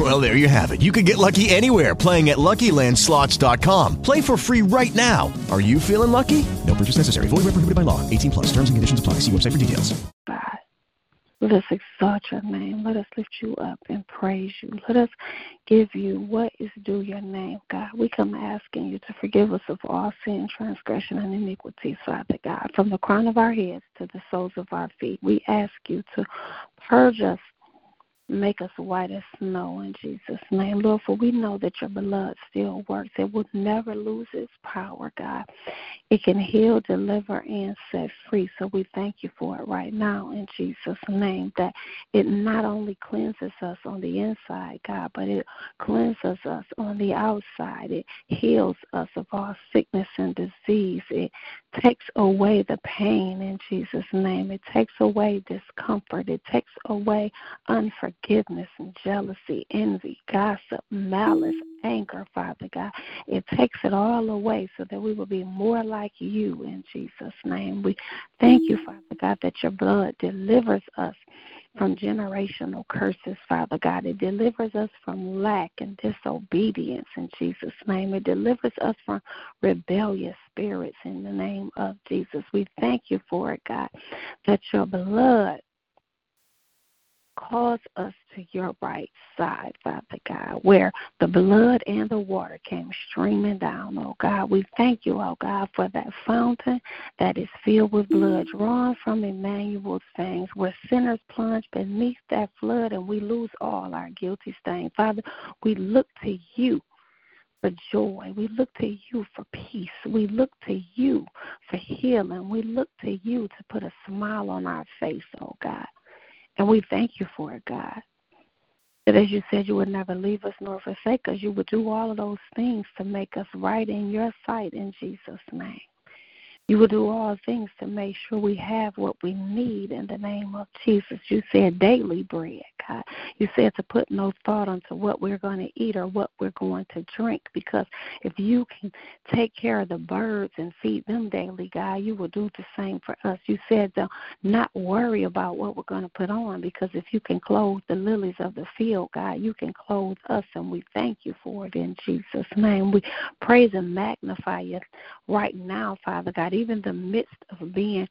Well, there you have it. You can get lucky anywhere playing at LuckyLandSlots.com. Play for free right now. Are you feeling lucky? No purchase necessary. Void where prohibited by law. 18 plus. Terms and conditions apply. See website for details. God. Let us exalt your name. Let us lift you up and praise you. Let us give you what is due your name, God. We come asking you to forgive us of all sin, transgression, and iniquity, Father God. From the crown of our heads to the soles of our feet, we ask you to purge us Make us white as snow in Jesus' name, Lord, for we know that your blood still works. It will never lose its power, God. It can heal, deliver, and set free. So we thank you for it right now in Jesus' name, that it not only cleanses us on the inside, God, but it cleanses us on the outside. It heals us of all sickness and disease. It takes away the pain in Jesus' name. It takes away discomfort. It takes away unforgiveness and jealousy, envy, gossip, malice, anger, Father God. It takes it all away so that we will be more like you in Jesus' name. We thank you, Father God, that your blood delivers us from generational curses, Father God. It delivers us from lack and disobedience in Jesus' name. It delivers us from rebellious spirits in the name of Jesus. We thank you for it, God, that your blood calls us to your right side, Father God, where the blood and the water came streaming down, oh God. We thank you, oh God, for that fountain that is filled with blood drawn from Emmanuel's veins, where sinners plunge beneath that flood and we lose all our guilty stain. Father, we look to you for joy. We look to you for peace. We look to you for healing. We look to you to put a smile on our face, oh God. And we thank you for it, God. That as you said, you would never leave us nor forsake us. You would do all of those things to make us right in your sight in Jesus' name. You will do all things to make sure we have what we need in the name of Jesus. You said daily bread, God. You said to put no thought onto what we're going to eat or what we're going to drink because if you can take care of the birds and feed them daily, God, you will do the same for us. You said to not worry about what we're going to put on because if you can clothe the lilies of the field, God, you can clothe us and we thank you for it in Jesus' name. We praise and magnify you right now, Father God even the midst of being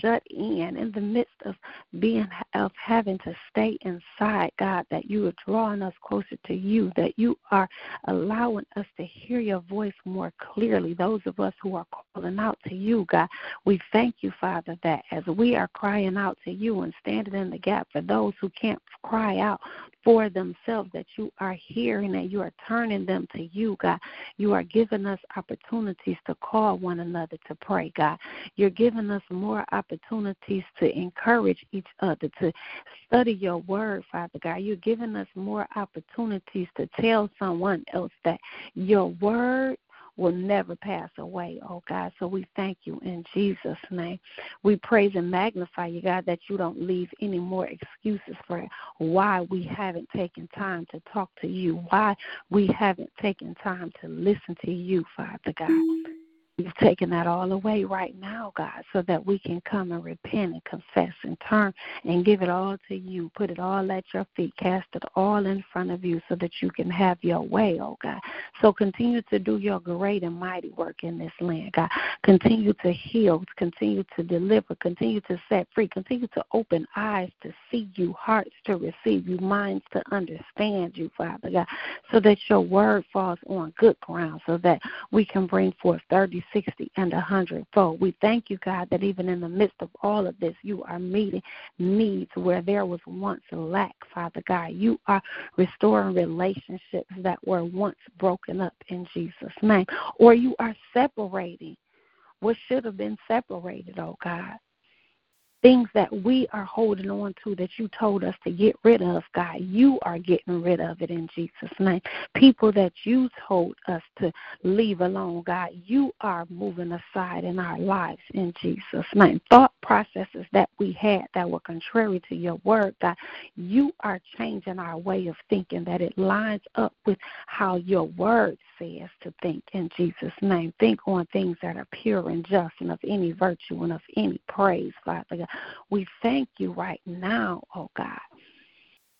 shut in, in the midst of being of having to stay inside, God, that you are drawing us closer to you, that you are allowing us to hear your voice more clearly. Those of us who are calling out to you, God, we thank you, Father, that as we are crying out to you and standing in the gap for those who can't cry out for themselves, that you are hearing and you are turning them to you, God. You are giving us opportunities to call one another to pray, God. You're giving us more opportunities to encourage each other, to study your word, Father God. You're giving us more opportunities to tell someone else that your word will never pass away, oh God. So we thank you in Jesus' name. We praise and magnify you, God, that you don't leave any more excuses for why we haven't taken time to talk to you, why we haven't taken time to listen to you, Father God. You've taken that all away right now, God, so that we can come and repent and confess and turn and give it all to you. Put it all at your feet. Cast it all in front of you so that you can have your way, oh God. So continue to do your great and mighty work in this land, God. Continue to heal, continue to deliver, continue to set free, continue to open eyes to see you, hearts to receive you, minds to understand you, Father God, so that your word falls on good ground, so that we can bring forth 30 60, and a hundredfold. We thank you, God, that even in the midst of all of this, you are meeting needs where there was once lack, Father God. You are restoring relationships that were once broken up in Jesus' name. Or you are separating what should have been separated, oh God. Things that we are holding on to that you told us to get rid of, God, you are getting rid of it in Jesus' name. People that you told us to leave alone, God, you are moving aside in our lives in Jesus' name. Thought processes that we had that were contrary to your word, God, you are changing our way of thinking that it lines up with how your word says to think in Jesus' name. Think on things that are pure and just and of any virtue and of any praise, Father God. We thank you right now, oh God,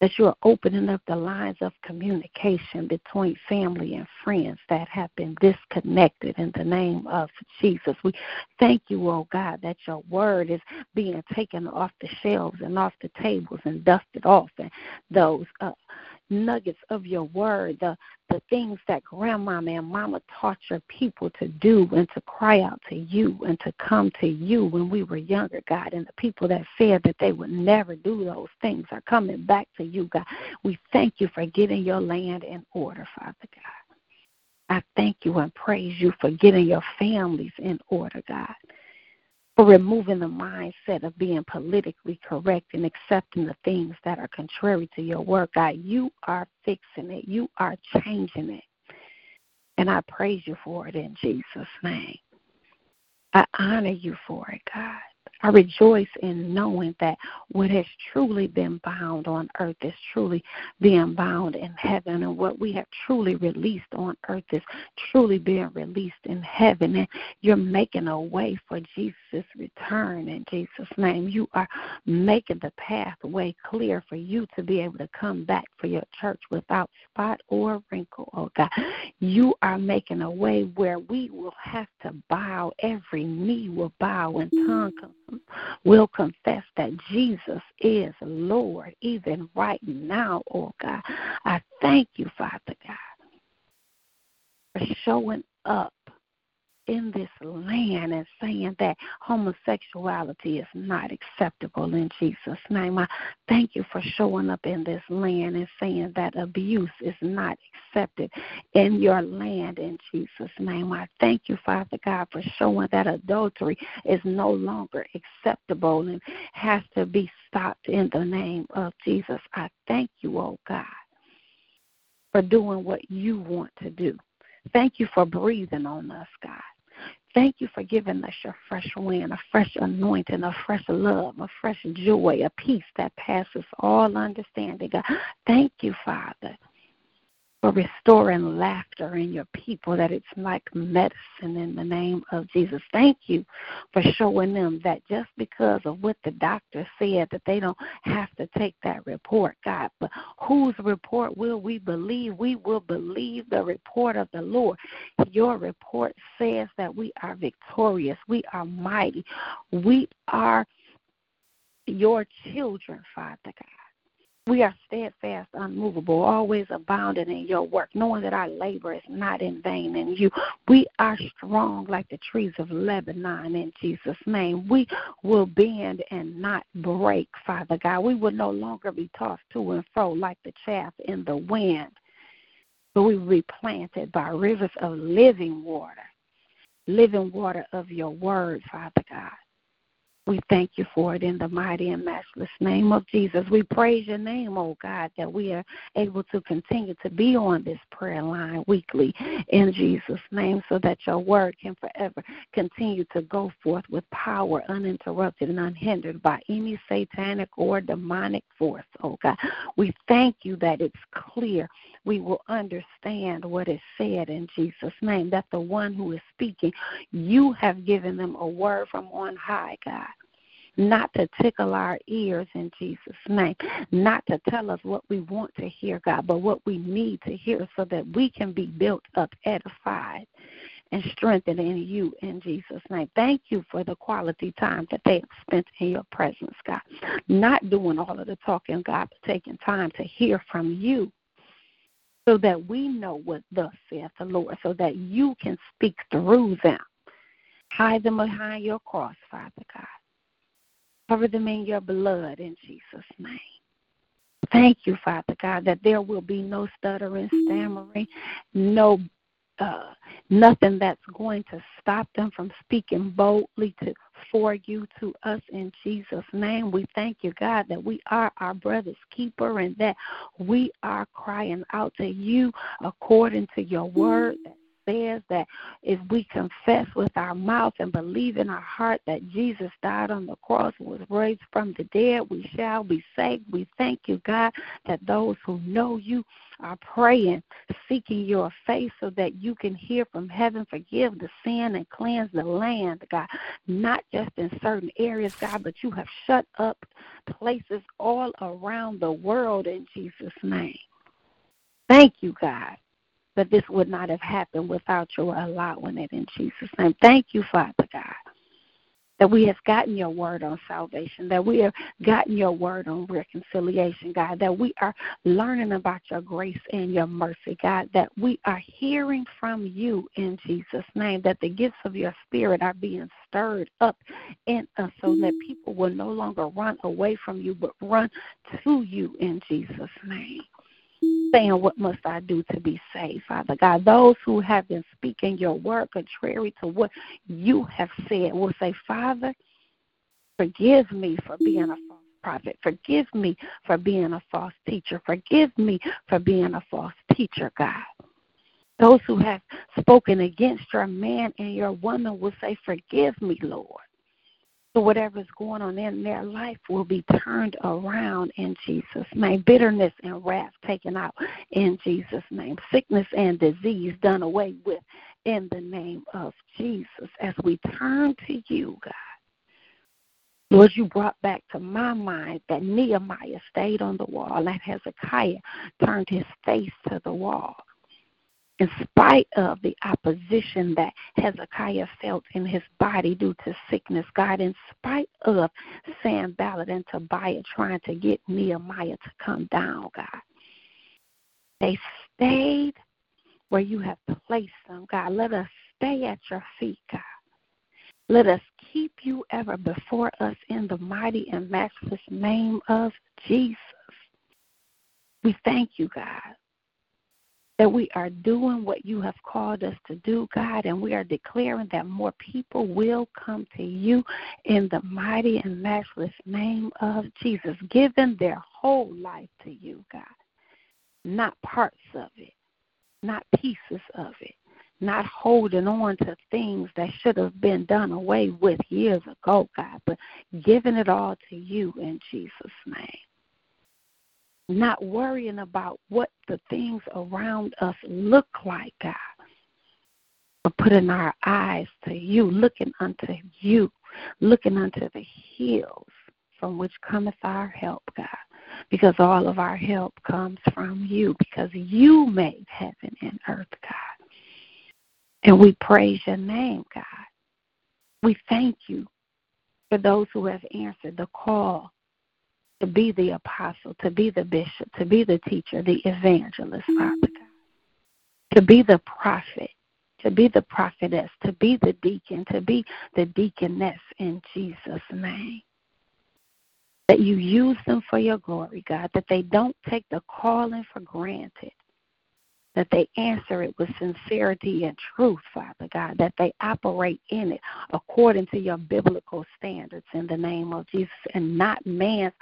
that you are opening up the lines of communication between family and friends that have been disconnected in the name of Jesus. We thank you, oh God, that your word is being taken off the shelves and off the tables and dusted off, and those uh, nuggets of your word, the the things that grandmama and mama taught your people to do and to cry out to you and to come to you when we were younger, God. And the people that said that they would never do those things are coming back to you, God. We thank you for getting your land in order, Father God. I thank you and praise you for getting your families in order, God for removing the mindset of being politically correct and accepting the things that are contrary to your work. God, you are fixing it. You are changing it. And I praise you for it in Jesus' name. I honor you for it, God. I rejoice in knowing that what has truly been bound on earth is truly being bound in heaven, and what we have truly released on earth is truly being released in heaven. And you're making a way for Jesus' return in Jesus' name. You are making the pathway clear for you to be able to come back for your church without spot or wrinkle, oh God. You are making a way where we will have to bow, every knee will bow, and tongue will confess that Jesus is Lord, even right now, oh God. I thank you, Father God, for showing up in this land and saying that homosexuality is not acceptable in Jesus' name. I thank you for showing up in this land and saying that abuse is not accepted in your land in Jesus' name. I thank you, Father God, for showing that adultery is no longer acceptable and has to be stopped in the name of Jesus. I thank you, oh God, for doing what you want to do. Thank you for breathing on us, God. Thank you for giving us your fresh wind, a fresh anointing, a fresh love, a fresh joy, a peace that passes all understanding. God, thank you, Father, for restoring laughter in your people, that it's like medicine in the name of Jesus. Thank you for showing them that just because of what the doctor said, that they don't have to take that report, God. But whose report will we believe? We will believe the report of the Lord. Your report says that we are victorious, we are mighty, we are your children, Father God. We are steadfast, unmovable, always abounding in your work, knowing that our labor is not in vain in you. We are strong like the trees of Lebanon in Jesus' name. We will bend and not break, Father God. We will no longer be tossed to and fro like the chaff in the wind, but we will be planted by rivers of living water, living water of your word, Father God. We thank you for it in the mighty and matchless name of Jesus. We praise your name, oh God, that we are able to continue to be on this prayer line weekly in Jesus' name so that your word can forever continue to go forth with power uninterrupted and unhindered by any satanic or demonic force, oh God. We thank you that it's clear. We will understand what is said in Jesus' name, that the one who is speaking, you have given them a word from on high, God not to tickle our ears in Jesus' name, not to tell us what we want to hear, God, but what we need to hear so that we can be built up, edified, and strengthened in you in Jesus' name. Thank you for the quality time that they have spent in your presence, God. Not doing all of the talking, God, but taking time to hear from you so that we know what thus saith the Lord, so that you can speak through them. Hide them behind your cross, Father God. Cover them in your blood in Jesus' name. Thank you, Father God, that there will be no stuttering, stammering, no uh, nothing that's going to stop them from speaking boldly to for you to us in Jesus' name. We thank you, God, that we are our brother's keeper and that we are crying out to you according to your word says that if we confess with our mouth and believe in our heart that Jesus died on the cross and was raised from the dead, we shall be saved. We thank you, God, that those who know you are praying, seeking your face so that you can hear from heaven, forgive the sin and cleanse the land, God. Not just in certain areas, God, but you have shut up places all around the world in Jesus' name. Thank you, God that this would not have happened without your allowing it in Jesus' name. Thank you, Father God, that we have gotten your word on salvation, that we have gotten your word on reconciliation, God, that we are learning about your grace and your mercy, God, that we are hearing from you in Jesus' name, that the gifts of your spirit are being stirred up in us so that people will no longer run away from you, but run to you in Jesus' name saying, What must I do to be saved, Father God? Those who have been speaking your word contrary to what you have said will say, Father, forgive me for being a false prophet. Forgive me for being a false teacher. Forgive me for being a false teacher, God. Those who have spoken against your man and your woman will say, Forgive me, Lord. So whatever is going on in their life will be turned around in Jesus' name. Bitterness and wrath taken out in Jesus' name. Sickness and disease done away with in the name of Jesus as we turn to you, God. Lord, you brought back to my mind that Nehemiah stayed on the wall and Hezekiah turned his face to the wall in spite of the opposition that Hezekiah felt in his body due to sickness, God, in spite of Sanballat and Tobiah trying to get Nehemiah to come down, God, they stayed where you have placed them, God. Let us stay at your feet, God. Let us keep you ever before us in the mighty and matchless name of Jesus. We thank you, God that we are doing what you have called us to do, God, and we are declaring that more people will come to you in the mighty and matchless name of Jesus, giving their whole life to you, God, not parts of it, not pieces of it. Not holding on to things that should have been done away with years ago, God, but giving it all to you in Jesus' name not worrying about what the things around us look like, God, but putting our eyes to you, looking unto you, looking unto the hills from which cometh our help, God, because all of our help comes from you, because you made heaven and earth, God. And we praise your name, God. We thank you for those who have answered the call to be the apostle, to be the bishop, to be the teacher, the evangelist, Father God, to be the prophet, to be the prophetess, to be the deacon, to be the deaconess in Jesus' name. That you use them for your glory, God, that they don't take the calling for granted, that they answer it with sincerity and truth, Father God, that they operate in it according to your biblical standards in the name of Jesus and not man's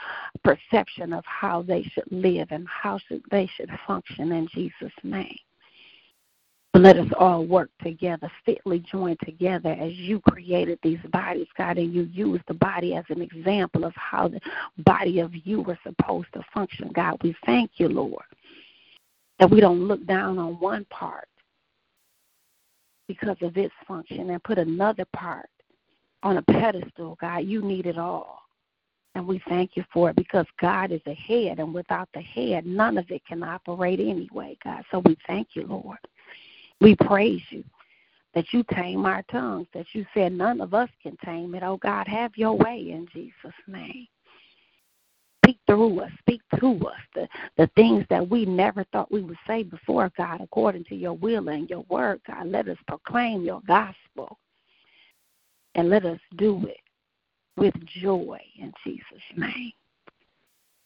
perception of how they should live and how should they should function in Jesus' name. Let us all work together, fitly joined together as you created these bodies, God, and you used the body as an example of how the body of you were supposed to function. God, we thank you, Lord that we don't look down on one part because of its function and put another part on a pedestal. God, you need it all. And we thank you for it because God is the head, and without the head, none of it can operate anyway, God. So we thank you, Lord. We praise you that you tame our tongues, that you said none of us can tame it. Oh, God, have your way in Jesus' name speak through us, speak to us, the, the things that we never thought we would say before, God, according to your will and your word, God. Let us proclaim your gospel and let us do it with joy in Jesus' name.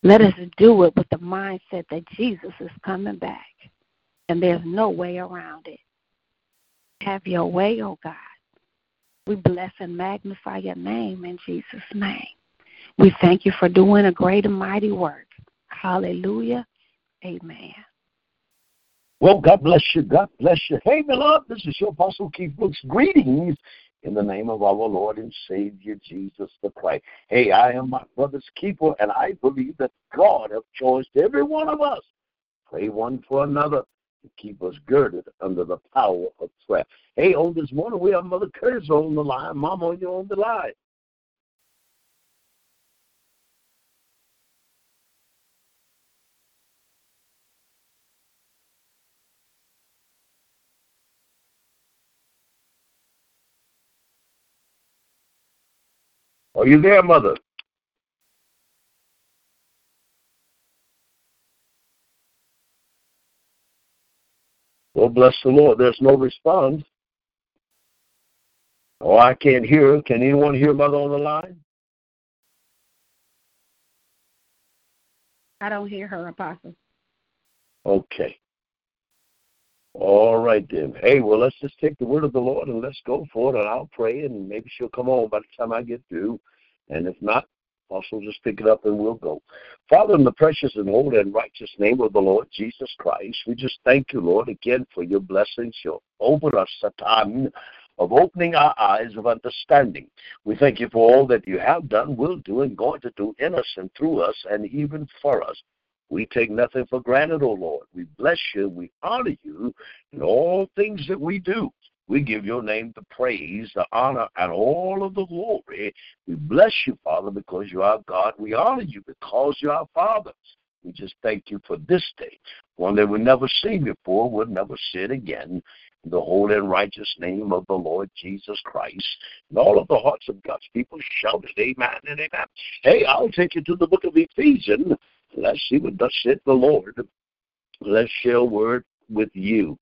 Let us do it with the mindset that Jesus is coming back and there's no way around it. Have your way, O oh God. We bless and magnify your name in Jesus' name. We thank you for doing a great and mighty work. Hallelujah. Amen. Well, God bless you. God bless you. Hey, beloved, this is your Apostle Keith Brooks. Greetings in the name of our Lord and Savior Jesus the Christ. Hey, I am my brother's keeper, and I believe that God has chosen every one of us. Pray one for another to keep us girded under the power of prayer. Hey, on this morning, we have Mother Curtis on the line. Mama, you're on the line. Are you there, mother? Well, bless the Lord. There's no response. Oh, I can't hear. Can anyone hear mother on the line? I don't hear her, Apostle. Okay. All right then. Hey, well, let's just take the word of the Lord and let's go for it, and I'll pray, and maybe she'll come on by the time I get through. And if not, also just pick it up and we'll go. Father, in the precious and holy and righteous name of the Lord Jesus Christ, we just thank you, Lord, again for your blessings. You open us a time of opening our eyes of understanding. We thank you for all that you have done, will do, and going to do in us and through us and even for us. We take nothing for granted, O oh Lord. We bless you. We honor you in all things that we do. We give your name the praise, the honor, and all of the glory. We bless you, Father, because you are God. We honor you because you are Father. We just thank you for this day, one that we've never seen before, we'll never see it again. In the holy and righteous name of the Lord Jesus Christ. And all of the hearts of God's people shouted, Amen and Amen. Hey, I'll take you to the book of Ephesians. Let's see what thus said the Lord. Let's share a word with you.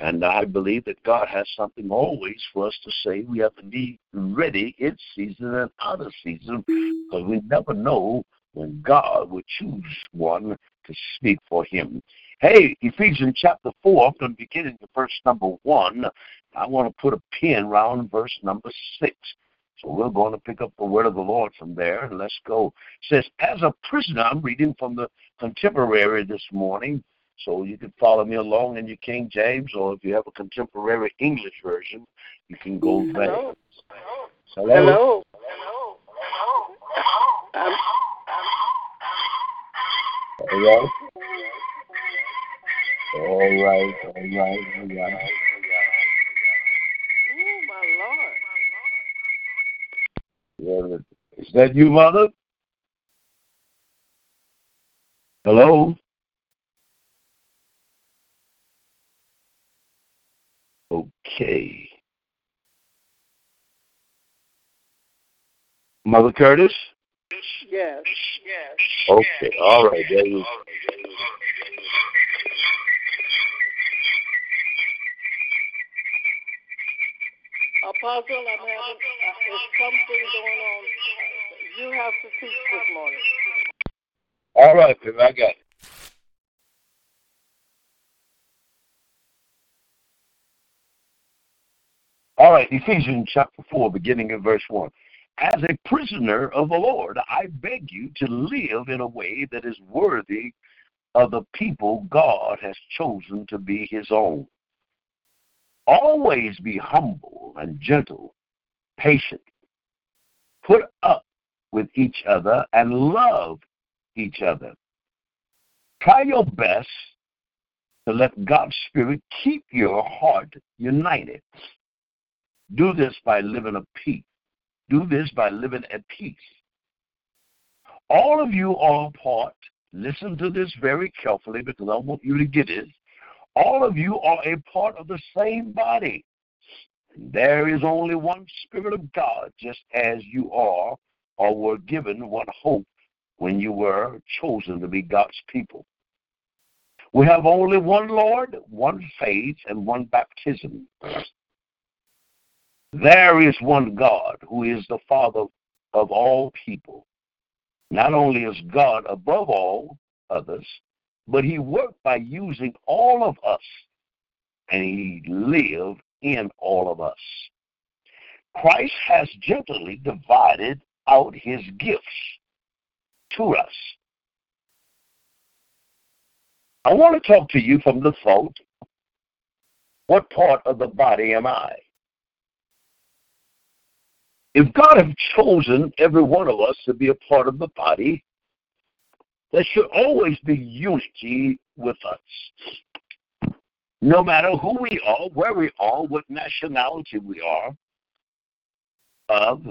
And I believe that God has something always for us to say. We have to be ready in season and out of season because we never know when God will choose one to speak for him. Hey, Ephesians chapter 4, I'm going to begin in verse number 1. I want to put a pin around verse number 6. So we're going to pick up the word of the Lord from there, and let's go. It says, As a prisoner, I'm reading from the contemporary this morning. So you can follow me along in your King James, or if you have a contemporary English version, you can go there. Hello. Hello. Hello. Hello. Um, all right. All right. All right. All right. Oh my Lord. Yeah, is that you, mother? Hello. Okay. Mother Curtis? Yes. Yes. Okay. All right. There you Apostle, I'm having uh, there's something going on. You have to teach this morning. All right, I got it. All right, Ephesians chapter 4, beginning in verse 1. As a prisoner of the Lord, I beg you to live in a way that is worthy of the people God has chosen to be his own. Always be humble and gentle, patient. Put up with each other and love each other. Try your best to let God's Spirit keep your heart united do this by living a peace. Do this by living at peace. All of you are a part. Listen to this very carefully because I want you to get it. All of you are a part of the same body. There is only one Spirit of God, just as you are or were given one hope when you were chosen to be God's people. We have only one Lord, one faith, and one baptism. There is one God who is the Father of all people. Not only is God above all others, but he worked by using all of us, and he lived in all of us. Christ has gently divided out his gifts to us. I want to talk to you from the thought what part of the body am I? If God has chosen every one of us to be a part of the body, there should always be unity with us. No matter who we are, where we are, what nationality we are of,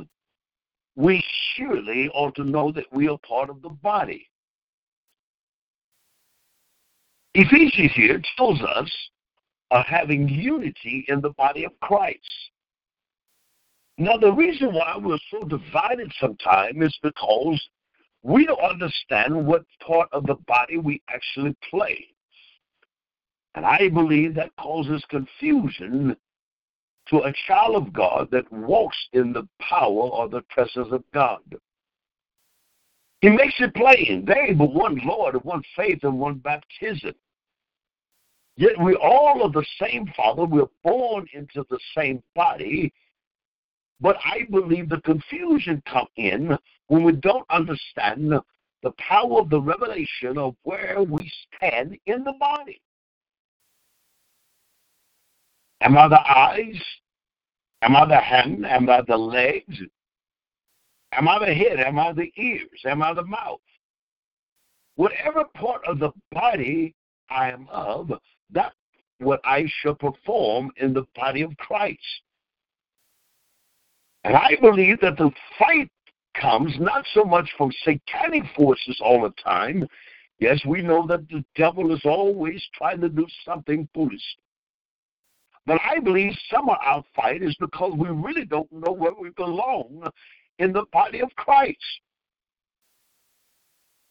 we surely ought to know that we are part of the body. Ephesians here tells us of having unity in the body of Christ. Now, the reason why we're so divided sometimes is because we don't understand what part of the body we actually play. And I believe that causes confusion to a child of God that walks in the power or the presence of God. He makes it plain. There but one Lord, one faith, and one baptism. Yet we all are the same Father. We're born into the same body. But I believe the confusion come in when we don't understand the power of the revelation of where we stand in the body. Am I the eyes? Am I the hand? Am I the legs? Am I the head? Am I the ears? Am I the mouth? Whatever part of the body I am of, that's what I shall perform in the body of Christ. And I believe that the fight comes not so much from satanic forces all the time. Yes, we know that the devil is always trying to do something foolish. But I believe some of our fight is because we really don't know where we belong in the body of Christ.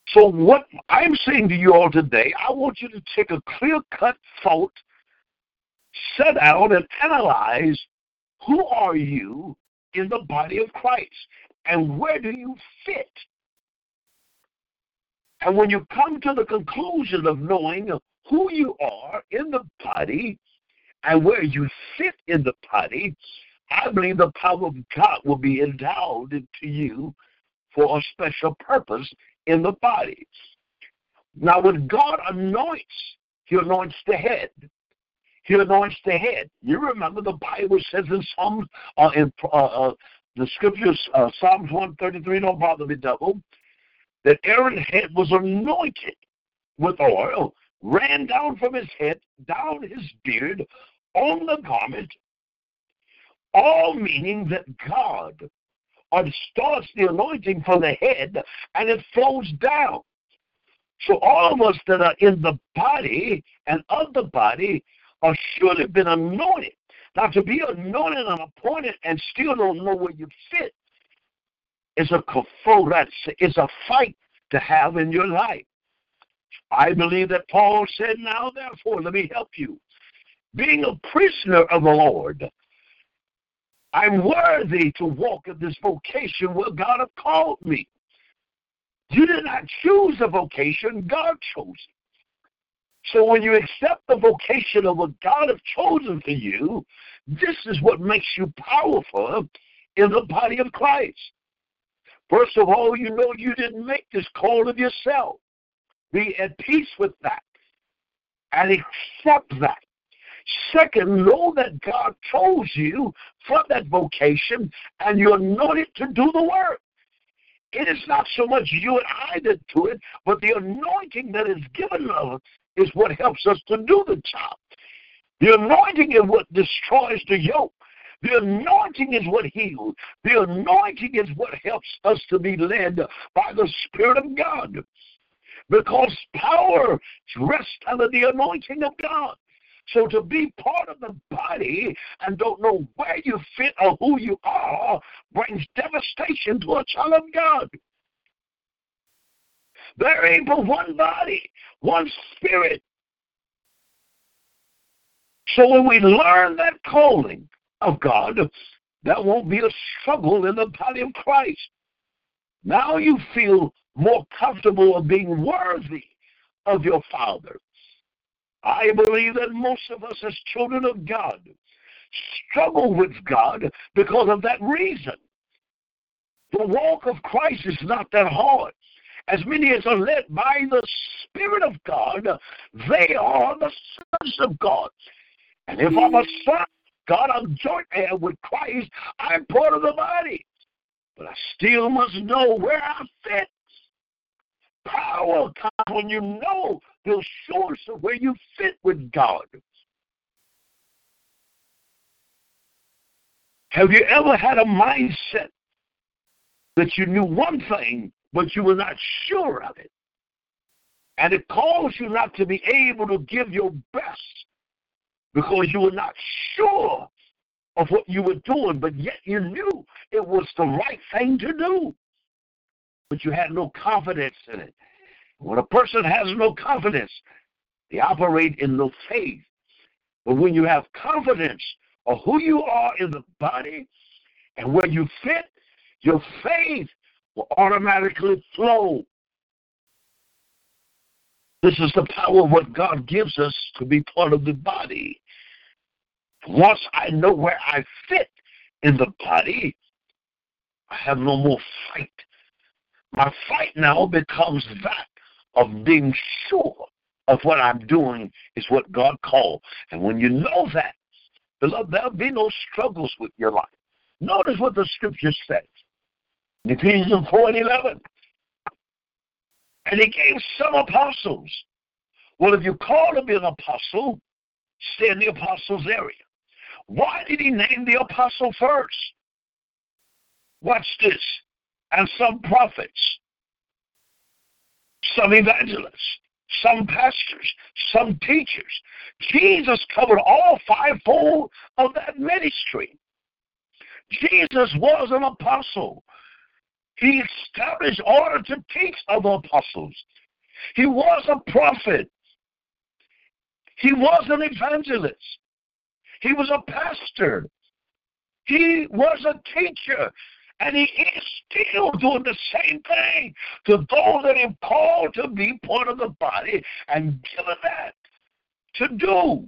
So, what I'm saying to you all today, I want you to take a clear cut thought, set out and analyze who are you in the body of Christ and where do you fit? And when you come to the conclusion of knowing who you are in the body and where you fit in the body, I believe the power of God will be endowed to you for a special purpose in the body. Now, when God anoints, He anoints the head. He anoints the head. You remember the Bible says in Psalms, uh, in uh, uh, the scriptures, uh, Psalms 133, don't bother me, devil, that Aaron's head was anointed with oil, ran down from his head, down his beard, on the garment, all meaning that God starts the anointing from the head and it flows down. So all of us that are in the body and of the body are surely been anointed. Now to be anointed and appointed and still don't know where you fit is a kafod, it's a fight to have in your life. I believe that Paul said, Now therefore, let me help you. Being a prisoner of the Lord, I'm worthy to walk in this vocation where God has called me. You did not choose a vocation, God chose it. So when you accept the vocation of what God has chosen for you, this is what makes you powerful in the body of Christ. First of all, you know you didn't make this call of yourself. Be at peace with that and accept that. Second, know that God chose you for that vocation and you're anointed to do the work. It is not so much you and I that do it, but the anointing that is given us is what helps us to do the job. The anointing is what destroys the yoke. The anointing is what heals. The anointing is what helps us to be led by the Spirit of God. Because power rests under the anointing of God. So to be part of the body and don't know where you fit or who you are brings devastation to a child of God. There ain't but one body, one spirit. So when we learn that calling of God, that won't be a struggle in the body of Christ. Now you feel more comfortable of being worthy of your Father. I believe that most of us, as children of God, struggle with God because of that reason. The walk of Christ is not that hard. As many as are led by the Spirit of God, they are the sons of God. And if I'm a son God, I'm joint heir with Christ. I'm part of the body. But I still must know where I fit. Power comes when you know the source of where you fit with God. Have you ever had a mindset that you knew one thing, but you were not sure of it? And it caused you not to be able to give your best because you were not sure of what you were doing, but yet you knew it was the right thing to do. But you had no confidence in it. When a person has no confidence, they operate in no faith. But when you have confidence of who you are in the body and where you fit, your faith will automatically flow. This is the power of what God gives us to be part of the body. Once I know where I fit in the body, I have no more fight. My fight now becomes that of being sure of what I'm doing is what God called. And when you know that, beloved, there'll be no struggles with your life. Notice what the scripture says Ephesians 4 and 11. And he gave some apostles. Well, if you call to be an apostle, stay in the apostles' area. Why did he name the apostle first? Watch this. And some prophets, some evangelists, some pastors, some teachers. Jesus covered all fivefold of that ministry. Jesus was an apostle. He established order to teach other apostles. He was a prophet. He was an evangelist. He was a pastor. He was a teacher. And he is still doing the same thing to those that have called to be part of the body and given that to do.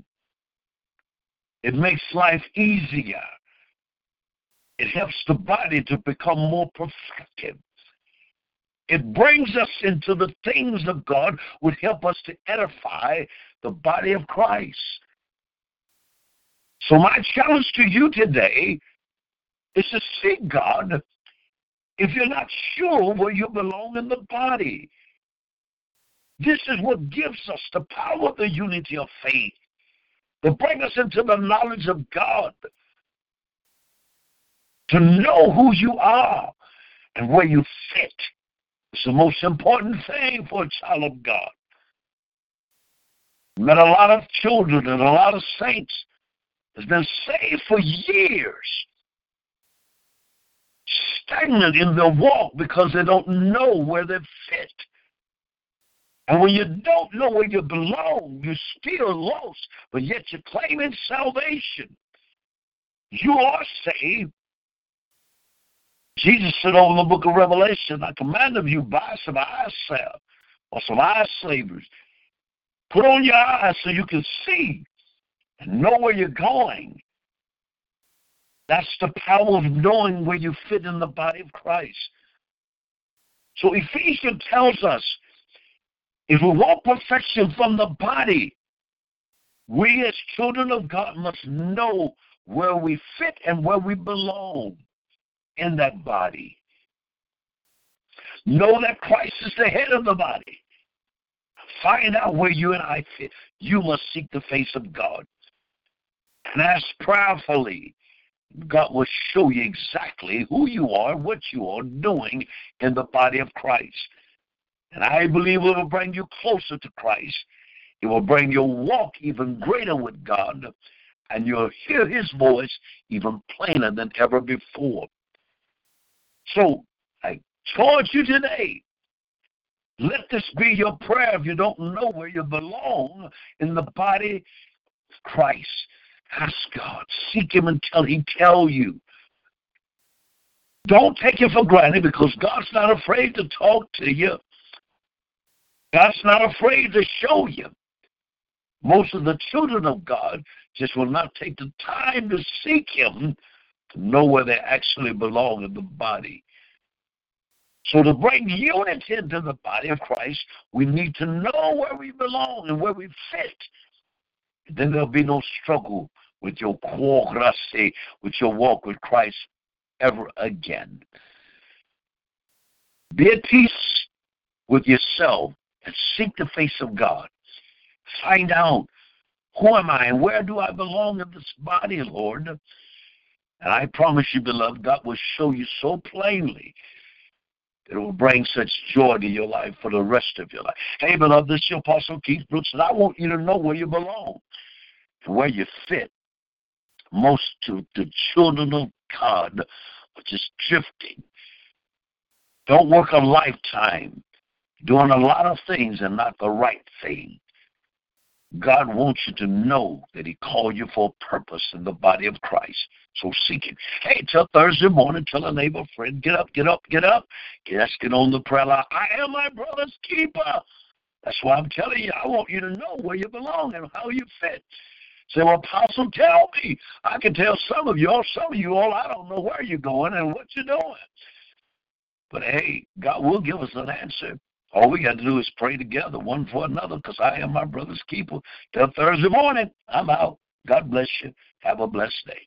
It makes life easier. It helps the body to become more perfected. It brings us into the things of God, would help us to edify the body of Christ. So, my challenge to you today is to seek God if you're not sure where you belong in the body. This is what gives us the power of the unity of faith to bring us into the knowledge of God, to know who you are and where you fit. It's the most important thing for a child of God. Met a lot of children and a lot of saints has been saved for years, stagnant in their walk because they don't know where they fit. And when you don't know where you belong, you're still lost, but yet you're claiming salvation. You are saved. Jesus said over in the book of Revelation, I command of you, buy some eye salve or some eye savers. Put on your eyes so you can see and know where you're going. That's the power of knowing where you fit in the body of Christ. So Ephesians tells us if we want perfection from the body, we as children of God must know where we fit and where we belong in that body. Know that Christ is the head of the body. Find out where you and I fit. You must seek the face of God and ask prayerfully. God will show you exactly who you are, what you are doing in the body of Christ. And I believe it will bring you closer to Christ. It will bring your walk even greater with God, and you'll hear his voice even plainer than ever before. So I charge you today. Let this be your prayer if you don't know where you belong in the body of Christ. Ask God. Seek Him until He tell you. Don't take it for granted because God's not afraid to talk to you. God's not afraid to show you. Most of the children of God just will not take the time to seek Him know where they actually belong in the body. So, to bring unity into the body of Christ, we need to know where we belong and where we fit. then there'll be no struggle with your quo with your walk with Christ ever again. Be at peace with yourself and seek the face of God. Find out who am I and where do I belong in this body, Lord? And I promise you, beloved, God will show you so plainly that it will bring such joy to your life for the rest of your life. Hey, beloved, this is your Apostle Keith Brooks, and I want you to know where you belong and where you fit. Most to the children of God which is drifting. Don't work a lifetime doing a lot of things and not the right thing. God wants you to know that He called you for a purpose in the body of Christ. So seek Him. Hey, till Thursday morning, tell a neighbor, friend, get up, get up, get up. Let's get on the prayer line. I am my brother's keeper. That's why I'm telling you. I want you to know where you belong and how you fit. Say, well, Apostle, tell me. I can tell some of you all, some of you all, I don't know where you're going and what you're doing. But hey, God will give us an answer. All we got to do is pray together, one for another, because I am my brother's keeper. Till Thursday morning, I'm out. God bless you. Have a blessed day.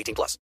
18 plus.